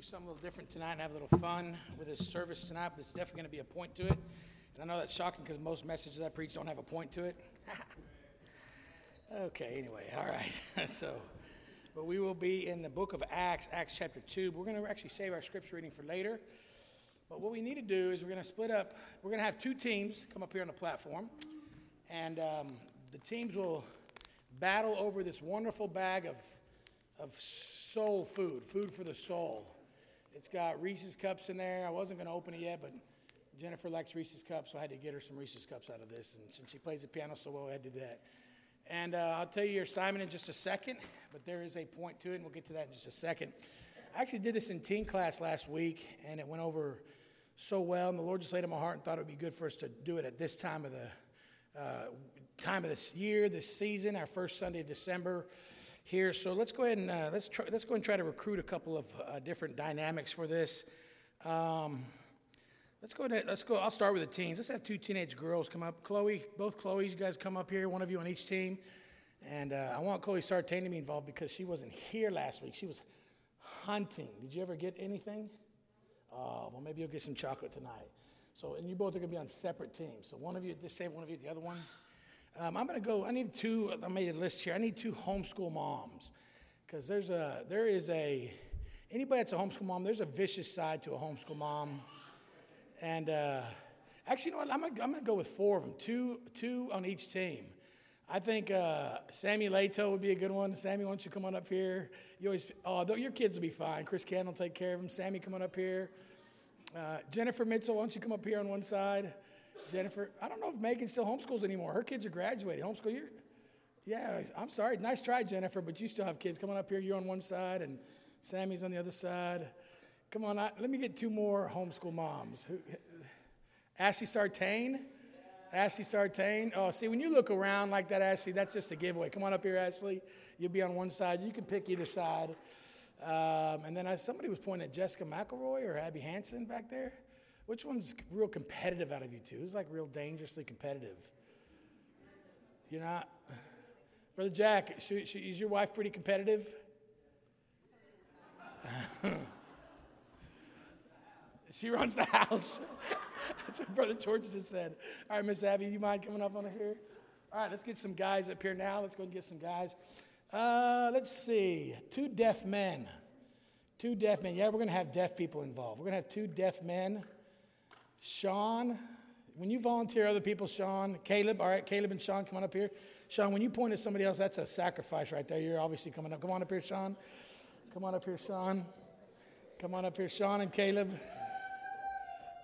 do something a little different tonight and have a little fun with this service tonight, but it's definitely going to be a point to it. And I know that's shocking because most messages I preach don't have a point to it. okay, anyway, all right. so, but we will be in the book of Acts, Acts chapter 2. We're going to actually save our scripture reading for later. But what we need to do is we're going to split up. We're going to have two teams come up here on the platform. And um, the teams will battle over this wonderful bag of, of soul food, food for the soul. It's got Reese's cups in there. I wasn't going to open it yet, but Jennifer likes Reese's cups, so I had to get her some Reese's cups out of this. And since she plays the piano so well, I do that. And uh, I'll tell you your assignment in just a second, but there is a point to it, and we'll get to that in just a second. I actually did this in teen class last week, and it went over so well, and the Lord just laid on my heart and thought it would be good for us to do it at this time of the uh, time of this year, this season, our first Sunday of December here. So let's go ahead and uh, let's try, let's go and try to recruit a couple of uh, different dynamics for this. Um, let's go ahead. Let's go. I'll start with the teens. Let's have two teenage girls come up. Chloe, both Chloe's, you guys come up here. One of you on each team. And uh, I want Chloe Sartain to be involved because she wasn't here last week. She was hunting. Did you ever get anything? Oh, well, maybe you'll get some chocolate tonight. So, and you both are going to be on separate teams. So, one of you at this table, one of you at the other one. Um, I'm going to go. I need two. I made a list here. I need two homeschool moms because there's a there is a anybody that's a homeschool mom. There's a vicious side to a homeschool mom, and uh, actually, you know what? I'm gonna, I'm gonna go with four of them. Two two on each team. I think uh, Sammy Lato would be a good one. Sammy, why don't you come on up here? You always, oh, your kids will be fine. Chris Cannon will take care of them. Sammy, come on up here. Uh, Jennifer Mitchell, why don't you come up here on one side? Jennifer, I don't know if Megan still homeschools anymore. Her kids are graduating. Homeschool, you yeah, I'm sorry. Nice try, Jennifer, but you still have kids. Come on up here. You're on one side, and Sammy's on the other side. Come on, I, let me get two more homeschool moms. Who, Ashley Sartain. Ashley Sartain. Oh, see, when you look around like that, Ashley, that's just a giveaway. Come on up here, Ashley. You'll be on one side. You can pick either side. Um, and then I, somebody was pointing at Jessica McElroy or Abby Hanson back there. Which one's real competitive out of you two? Who's like real dangerously competitive? You're not? Brother Jack, is your wife pretty competitive? she runs the house. That's what Brother George just said. All right, Miss Abby, you mind coming up on here? All right, let's get some guys up here now. Let's go and get some guys. Uh, let's see. Two deaf men. Two deaf men. Yeah, we're going to have deaf people involved. We're going to have two deaf men. Sean, when you volunteer other people, Sean, Caleb, all right, Caleb and Sean, come on up here. Sean, when you point at somebody else, that's a sacrifice right there. You're obviously coming up. Come on up here, Sean. Come on up here, Sean. Come on up here, Sean and Caleb.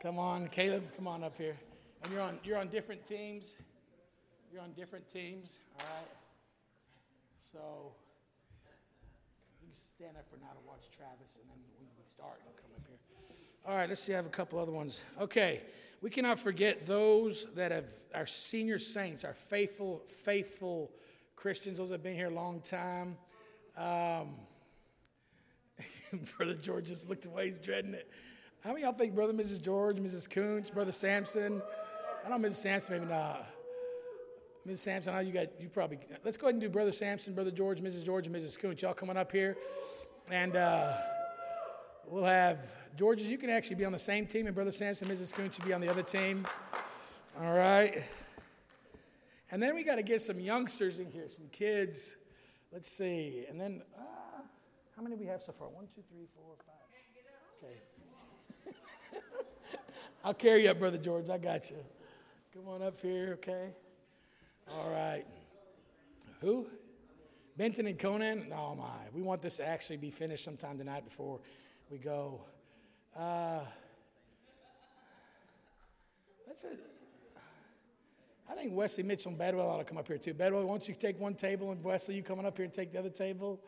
Come on, Caleb, come on up here. And you're on you're on different teams. You're on different teams, all right? So you can stand up for now to watch Travis, and then when we start, you'll come up here. All right, let's see. I have a couple other ones. Okay, we cannot forget those that have our senior saints, our faithful, faithful Christians, those that have been here a long time. Um, Brother George just looked away, he's dreading it. How many y'all think Brother Mrs. George, Mrs. Koontz, Brother Sampson? I don't know Mrs. Sampson, maybe not. Mrs. Sampson, I know you got, you probably, let's go ahead and do Brother Sampson, Brother George, Mrs. George, and Mrs. Koontz. Y'all coming up here. And uh, we'll have Georges, you can actually be on the same team, and Brother Sampson, Mrs. Koontz should be on the other team. All right. And then we got to get some youngsters in here, some kids. Let's see. And then, uh, how many we have so far? One, two, three, four, five. Okay. I'll carry you up, Brother George. I got you. Come on up here, okay? All right. Who? Benton and Conan? Oh, my. We want this to actually be finished sometime tonight before we go. Uh, that's it. I think Wesley Mitchell and Bedwell ought to come up here too. Bedwell, why don't you take one table and Wesley, you coming up here and take the other table?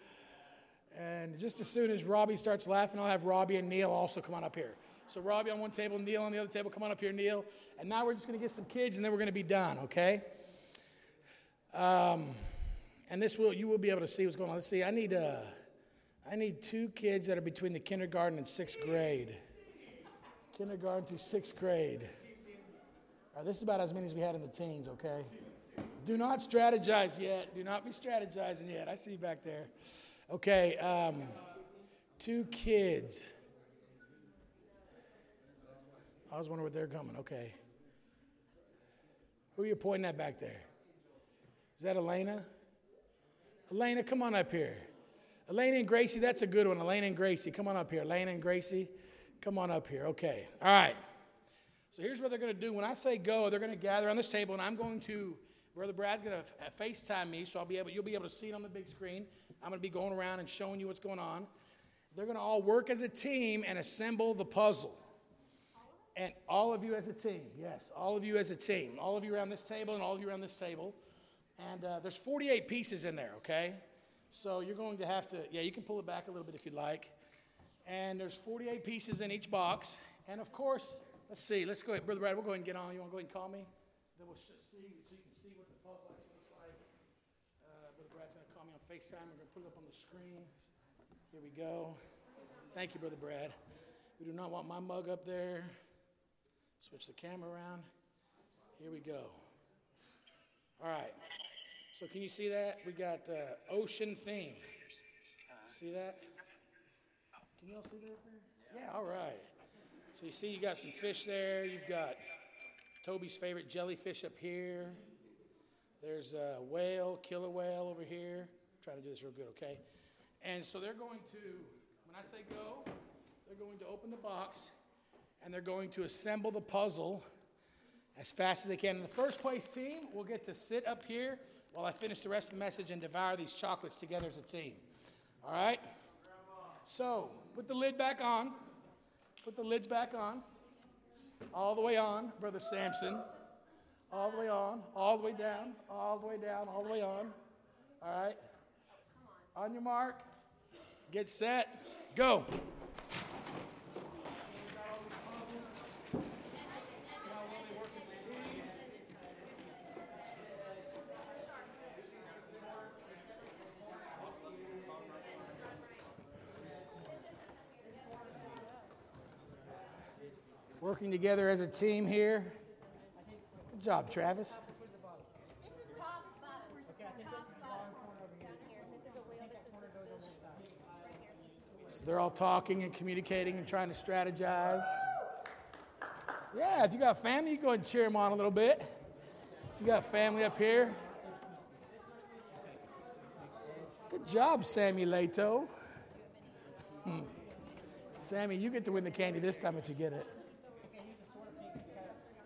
And just as soon as Robbie starts laughing, I'll have Robbie and Neil also come on up here. So Robbie on one table, Neil on the other table. Come on up here, Neil. And now we're just going to get some kids, and then we're going to be done. Okay. Um, and this will you will be able to see what's going on. Let's see. I need a. I need two kids that are between the kindergarten and sixth grade. Kindergarten to sixth grade. This is about as many as we had in the teens, okay? Do not strategize yet. Do not be strategizing yet. I see you back there. Okay, um, two kids. I was wondering what they're coming. Okay. Who are you pointing at back there? Is that Elena? Elena, come on up here. Elena and Gracie, that's a good one. Elena and Gracie, come on up here. Elena and Gracie, come on up here. Okay. All right. So here's what they're going to do. When I say go, they're going to gather on this table, and I'm going to, Brother Brad's going to FaceTime me, so I'll be able, you'll be able to see it on the big screen. I'm going to be going around and showing you what's going on. They're going to all work as a team and assemble the puzzle. And all of you as a team, yes, all of you as a team, all of you around this table and all of you around this table. And uh, there's 48 pieces in there, okay? So you're going to have to, yeah, you can pull it back a little bit if you'd like. And there's 48 pieces in each box. And of course, let's see, let's go ahead. Brother Brad, we'll go ahead and get on. You want to go ahead and call me? Then we'll see, so you can see what the puzzle actually looks like. Uh, Brother Brad's going to call me on FaceTime. We're going to put it up on the screen. Here we go. Thank you, Brother Brad. We do not want my mug up there. Switch the camera around. Here we go. All right. So can you see that? We got uh, ocean theme. See that? Can you all see that up there? Yeah, all right. So you see you got some fish there. You've got Toby's favorite jellyfish up here. There's a whale, killer whale over here. Try to do this real good, okay? And so they're going to, when I say go, they're going to open the box and they're going to assemble the puzzle as fast as they can. The first place team will get to sit up here while I finish the rest of the message and devour these chocolates together as a team. All right? So, put the lid back on. Put the lids back on. All the way on, Brother Sampson. All the way on, all the way down, all the way down, all the way on. All right? On your mark, get set, go. Working together as a team here. Good job, Travis. So they're all talking and communicating and trying to strategize. Yeah, if you got family, you go and cheer them on a little bit. If you got family up here. Good job, Sammy Lato. Hmm. Sammy, you get to win the candy this time if you get it.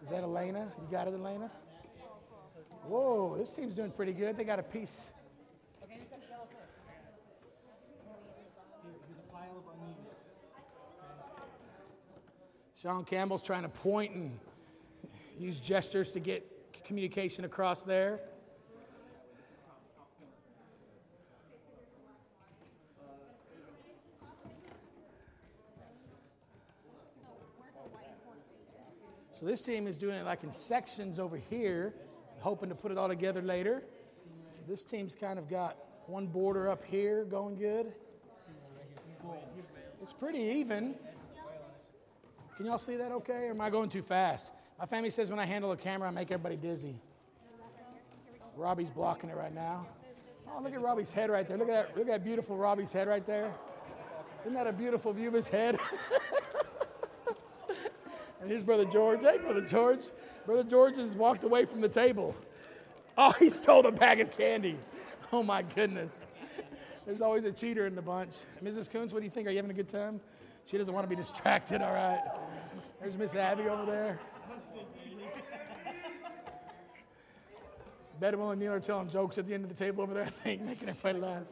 Is that Elena? You got it, Elena? Whoa, this team's doing pretty good. They got a piece. Sean Campbell's trying to point and use gestures to get communication across there. So this team is doing it like in sections over here, hoping to put it all together later. This team's kind of got one border up here going good. It's pretty even. Can y'all see that okay, or am I going too fast? My family says when I handle a camera, I make everybody dizzy. Robbie's blocking it right now. Oh, look at Robbie's head right there. Look at that, look at that beautiful Robbie's head right there. Isn't that a beautiful view of his head? And here's Brother George. Hey, Brother George. Brother George has walked away from the table. Oh, he stole a bag of candy. Oh, my goodness. There's always a cheater in the bunch. Mrs. Koontz, what do you think? Are you having a good time? She doesn't want to be distracted, all right. There's Miss Abby over there. Bedwell and Neil are telling jokes at the end of the table over there, I think, making everybody laugh.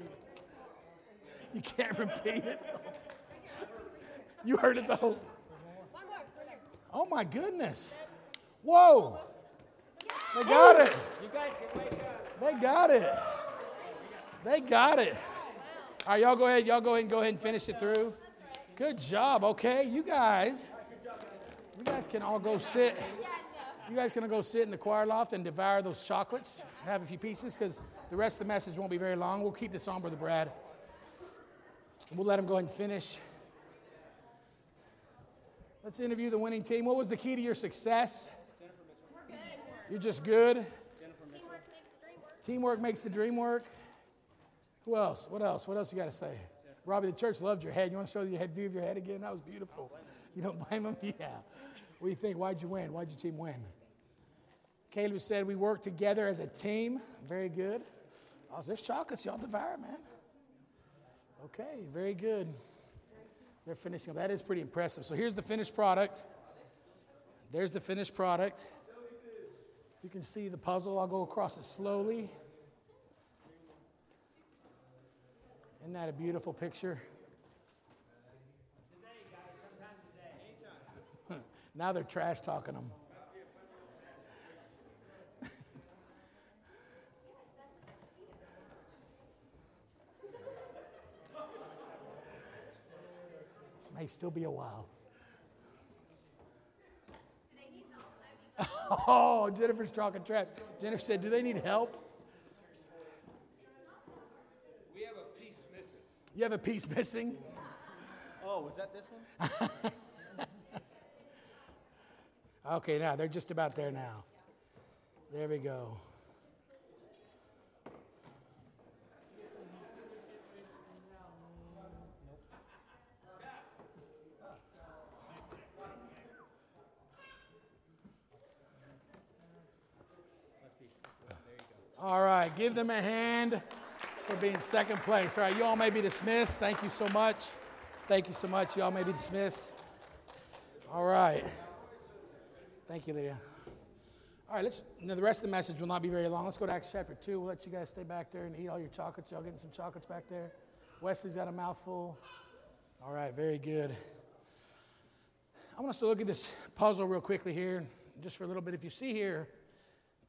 You can't repeat it. You heard it, though. Oh my goodness. Whoa. They got it. You guys can. They got it. They got it. All right, y'all go ahead. Y'all go ahead and go ahead and finish it through. Good job. Okay, you guys. You guys can all go sit. You guys can go sit in the choir loft and devour those chocolates. Have a few pieces because the rest of the message won't be very long. We'll keep this on, Brother Brad. We'll let him go ahead and finish. Let's interview the winning team. What was the key to your success? You're just good. Teamwork makes the dream work. The. Who else? What else? What else you got to say? Robbie, the church loved your head. You want to show your head view of your head again? That was beautiful. You don't blame them? Yeah. What do you think? Why'd you win? Why'd your team win? Caleb said we work together as a team. Very good. Oh, there's chocolates. Y'all devour, man. Okay, very good. They're finishing up. That is pretty impressive. So here's the finished product. There's the finished product. You can see the puzzle. I'll go across it slowly. Isn't that a beautiful picture? now they're trash talking them. May still be a while. Oh, Jennifer's talking trash. Jennifer said, Do they need help? We have a piece missing. You have a piece missing? Oh, was that this one? Okay, now they're just about there now. There we go. All right, give them a hand for being second place. All right, you all may be dismissed. Thank you so much. Thank you so much. You all may be dismissed. All right. Thank you, Lydia. All right, let's. Now the rest of the message will not be very long. Let's go to Acts chapter two. We'll let you guys stay back there and eat all your chocolates. Y'all getting some chocolates back there? Wesley's got a mouthful. All right, very good. I want us to look at this puzzle real quickly here, just for a little bit. If you see here,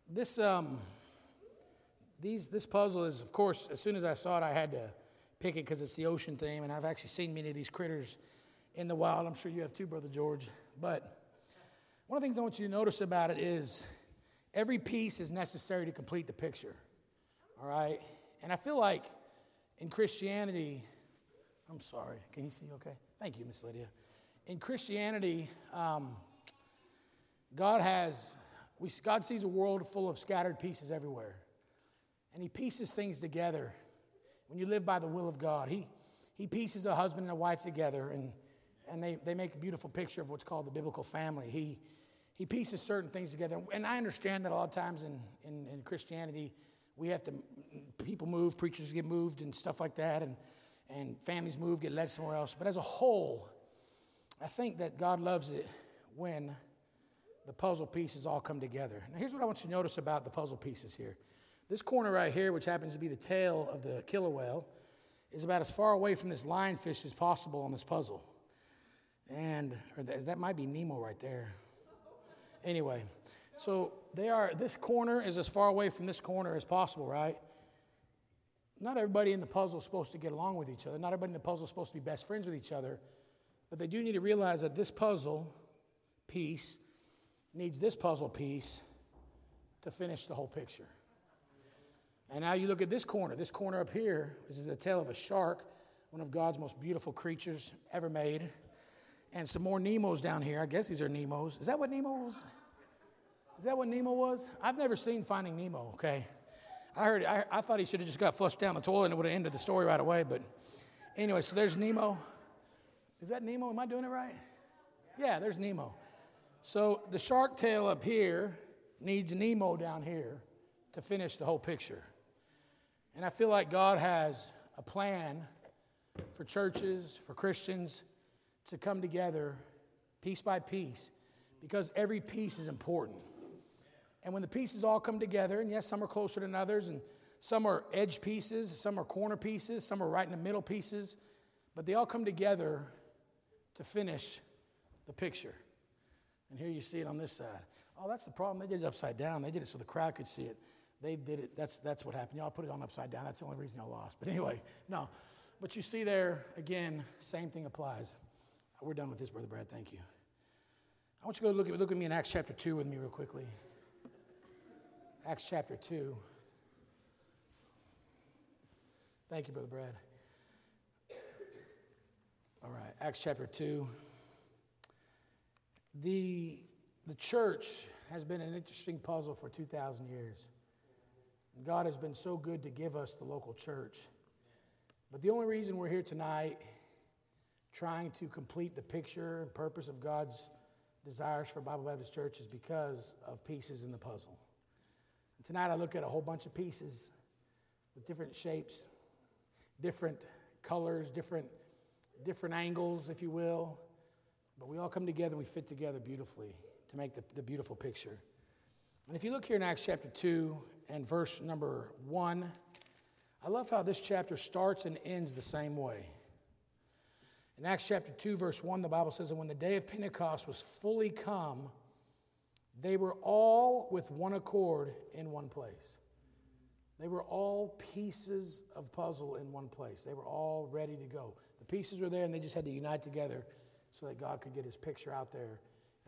this um, these this puzzle is, of course, as soon as I saw it, I had to pick it because it's the ocean theme, and I've actually seen many of these critters in the wild. I'm sure you have too, brother George, but. One of the things I want you to notice about it is every piece is necessary to complete the picture. All right? And I feel like in Christianity, I'm sorry, can you see okay? Thank you, Miss Lydia. In Christianity, um, God has, we, God sees a world full of scattered pieces everywhere. And He pieces things together. When you live by the will of God, He, he pieces a husband and a wife together, and, and they, they make a beautiful picture of what's called the biblical family. He, he pieces certain things together. And I understand that a lot of times in, in, in, Christianity, we have to, people move, preachers get moved and stuff like that, and, and families move, get led somewhere else. But as a whole, I think that God loves it when the puzzle pieces all come together. Now, here's what I want you to notice about the puzzle pieces here. This corner right here, which happens to be the tail of the killer whale, is about as far away from this lionfish as possible on this puzzle. And that, that might be Nemo right there. Anyway, so they are, this corner is as far away from this corner as possible, right? Not everybody in the puzzle is supposed to get along with each other. Not everybody in the puzzle is supposed to be best friends with each other. But they do need to realize that this puzzle piece needs this puzzle piece to finish the whole picture. And now you look at this corner. This corner up here is the tail of a shark, one of God's most beautiful creatures ever made and some more Nemos down here. I guess these are Nemos. Is that what Nemo was? Is that what Nemo was? I've never seen Finding Nemo, okay? I heard, I, I thought he should have just got flushed down the toilet and it would have ended the story right away. But anyway, so there's Nemo. Is that Nemo? Am I doing it right? Yeah, there's Nemo. So the shark tail up here needs Nemo down here to finish the whole picture. And I feel like God has a plan for churches, for Christians, to come together piece by piece because every piece is important. And when the pieces all come together, and yes, some are closer than others, and some are edge pieces, some are corner pieces, some are right in the middle pieces, but they all come together to finish the picture. And here you see it on this side. Oh, that's the problem. They did it upside down. They did it so the crowd could see it. They did it. That's, that's what happened. Y'all put it on upside down. That's the only reason y'all lost. But anyway, no. But you see there, again, same thing applies. We're done with this, Brother Brad. Thank you. I want you to go look at, look at me in Acts chapter 2 with me, real quickly. Acts chapter 2. Thank you, Brother Brad. All right, Acts chapter 2. The, the church has been an interesting puzzle for 2,000 years. God has been so good to give us the local church. But the only reason we're here tonight trying to complete the picture and purpose of God's desires for Bible Baptist Church is because of pieces in the puzzle. And tonight I look at a whole bunch of pieces with different shapes, different colors, different, different angles, if you will. But we all come together and we fit together beautifully to make the, the beautiful picture. And if you look here in Acts chapter 2 and verse number 1, I love how this chapter starts and ends the same way. In Acts chapter 2, verse 1, the Bible says, And when the day of Pentecost was fully come, they were all with one accord in one place. They were all pieces of puzzle in one place. They were all ready to go. The pieces were there and they just had to unite together so that God could get his picture out there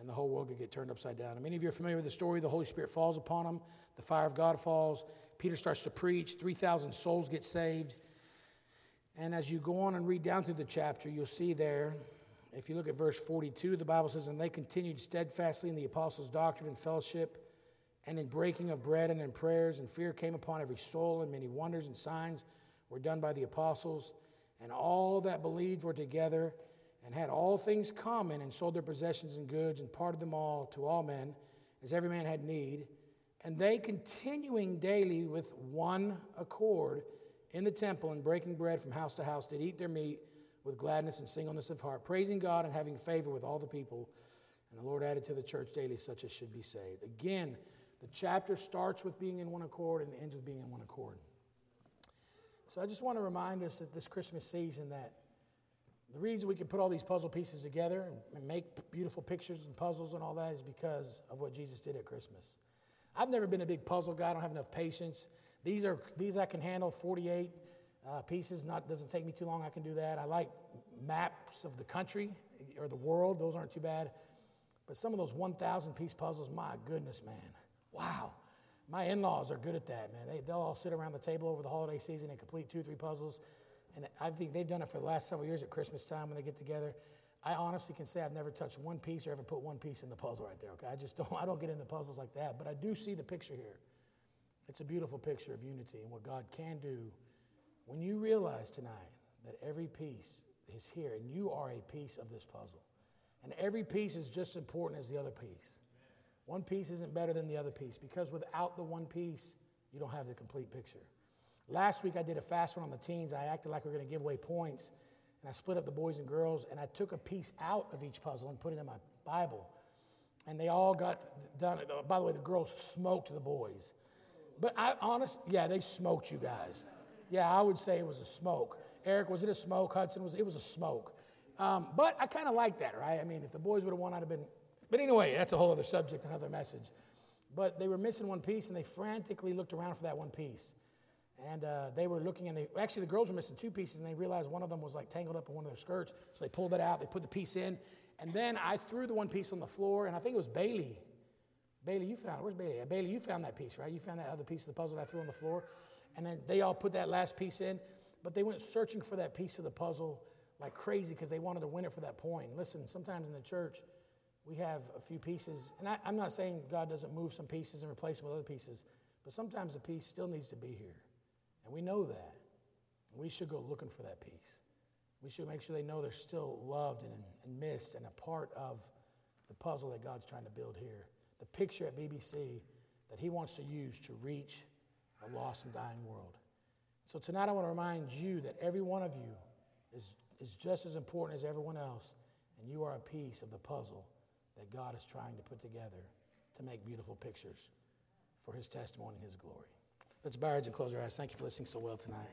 and the whole world could get turned upside down. And many of you are familiar with the story. The Holy Spirit falls upon them, the fire of God falls. Peter starts to preach, 3,000 souls get saved. And as you go on and read down through the chapter, you'll see there, if you look at verse 42, the Bible says, And they continued steadfastly in the apostles' doctrine and fellowship, and in breaking of bread and in prayers, and fear came upon every soul, and many wonders and signs were done by the apostles. And all that believed were together and had all things common, and sold their possessions and goods, and parted them all to all men, as every man had need. And they continuing daily with one accord in the temple and breaking bread from house to house did eat their meat with gladness and singleness of heart, praising God and having favor with all the people. And the Lord added to the church daily such as should be saved. Again, the chapter starts with being in one accord and ends with being in one accord. So I just want to remind us at this Christmas season that the reason we can put all these puzzle pieces together and make beautiful pictures and puzzles and all that is because of what Jesus did at Christmas. I've never been a big puzzle guy. I don't have enough patience. These are these I can handle 48 uh, pieces. Not doesn't take me too long. I can do that. I like maps of the country or the world. Those aren't too bad. But some of those 1,000 piece puzzles, my goodness, man, wow. My in-laws are good at that, man. They, they'll all sit around the table over the holiday season and complete two, three puzzles. And I think they've done it for the last several years at Christmas time when they get together. I honestly can say I've never touched one piece or ever put one piece in the puzzle right there. Okay, I just don't. I don't get into puzzles like that. But I do see the picture here. It's a beautiful picture of unity and what God can do when you realize tonight that every piece is here and you are a piece of this puzzle. And every piece is just as important as the other piece. One piece isn't better than the other piece because without the one piece, you don't have the complete picture. Last week I did a fast one on the teens. I acted like we are going to give away points. And I split up the boys and girls and I took a piece out of each puzzle and put it in my Bible. And they all got done. By the way, the girls smoked the boys. But I honest, yeah, they smoked you guys. Yeah, I would say it was a smoke. Eric, was it a smoke? Hudson was it was a smoke. Um, but I kind of like that, right? I mean, if the boys would have won, I'd have been. But anyway, that's a whole other subject, another message. But they were missing one piece, and they frantically looked around for that one piece. And uh, they were looking, and they actually the girls were missing two pieces, and they realized one of them was like tangled up in one of their skirts. So they pulled it out, they put the piece in, and then I threw the one piece on the floor, and I think it was Bailey Bailey, you found it. Where's Bailey? Bailey, you found that piece, right? You found that other piece of the puzzle that I threw on the floor. And then they all put that last piece in, but they went searching for that piece of the puzzle like crazy because they wanted to win it for that point. Listen, sometimes in the church, we have a few pieces, and I, am not saying God doesn't move some pieces and replace them with other pieces, but sometimes a piece still needs to be here. And we know that. We should go looking for that piece. We should make sure they know they're still loved and, and missed and a part of the puzzle that God's trying to build here the picture at BBC that he wants to use to reach a lost and dying world. So tonight I want to remind you that every one of you is, is just as important as everyone else, and you are a piece of the puzzle that God is trying to put together to make beautiful pictures for his testimony and his glory. Let's bow our heads and close our eyes. Thank you for listening so well tonight.